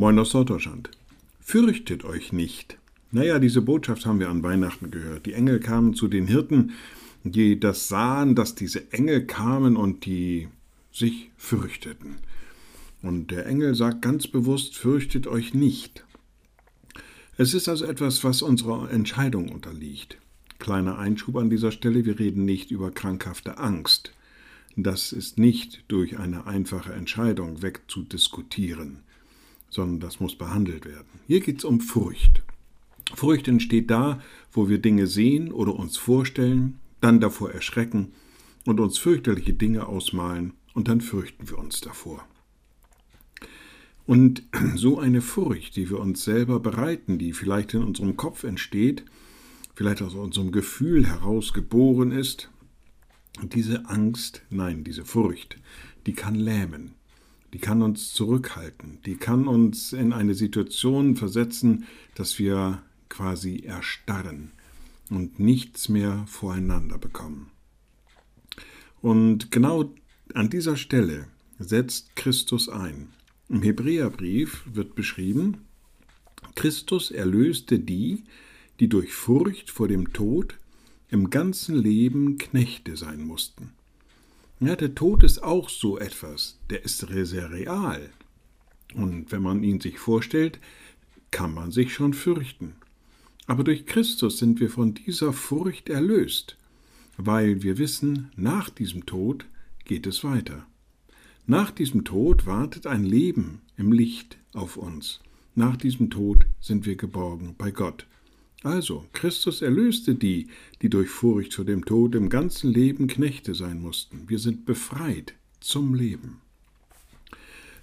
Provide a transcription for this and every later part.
Moin aus Norddeutschland. Fürchtet euch nicht. Naja, diese Botschaft haben wir an Weihnachten gehört. Die Engel kamen zu den Hirten, die das sahen, dass diese Engel kamen und die sich fürchteten. Und der Engel sagt ganz bewusst, fürchtet euch nicht. Es ist also etwas, was unserer Entscheidung unterliegt. Kleiner Einschub an dieser Stelle, wir reden nicht über krankhafte Angst. Das ist nicht durch eine einfache Entscheidung wegzudiskutieren, sondern das muss behandelt werden. Hier geht es um Furcht. Furcht entsteht da, wo wir Dinge sehen oder uns vorstellen, dann davor erschrecken und uns fürchterliche Dinge ausmalen und dann fürchten wir uns davor. Und so eine Furcht, die wir uns selber bereiten, die vielleicht in unserem Kopf entsteht, vielleicht aus unserem Gefühl heraus geboren ist, diese Angst, nein, diese Furcht, die kann lähmen, die kann uns zurückhalten, die kann uns in eine Situation versetzen, dass wir quasi erstarren und nichts mehr voreinander bekommen. Und genau an dieser Stelle setzt Christus ein. Im Hebräerbrief wird beschrieben, Christus erlöste die, die durch Furcht vor dem Tod im ganzen Leben Knechte sein mussten. Ja, der Tod ist auch so etwas, der ist sehr real. Und wenn man ihn sich vorstellt, kann man sich schon fürchten. Aber durch Christus sind wir von dieser Furcht erlöst, weil wir wissen, nach diesem Tod geht es weiter. Nach diesem Tod wartet ein Leben im Licht auf uns. Nach diesem Tod sind wir geborgen bei Gott. Also, Christus erlöste die, die durch Furcht vor dem Tod im ganzen Leben Knechte sein mussten. Wir sind befreit zum Leben.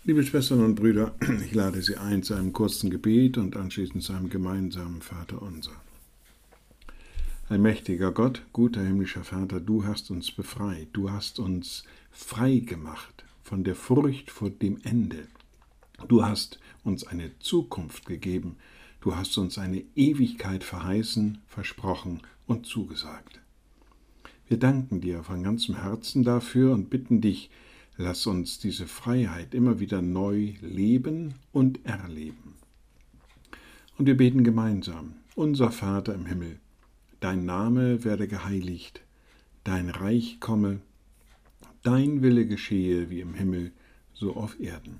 Liebe Schwestern und Brüder, ich lade Sie ein zu einem kurzen Gebet und anschließend zu einem gemeinsamen Vater unser. Allmächtiger Gott, guter himmlischer Vater, du hast uns befreit, du hast uns frei gemacht von der Furcht vor dem Ende. Du hast uns eine Zukunft gegeben, Du hast uns eine Ewigkeit verheißen, versprochen und zugesagt. Wir danken dir von ganzem Herzen dafür und bitten dich, lass uns diese Freiheit immer wieder neu leben und erleben. Und wir beten gemeinsam, unser Vater im Himmel, dein Name werde geheiligt, dein Reich komme, dein Wille geschehe wie im Himmel, so auf Erden.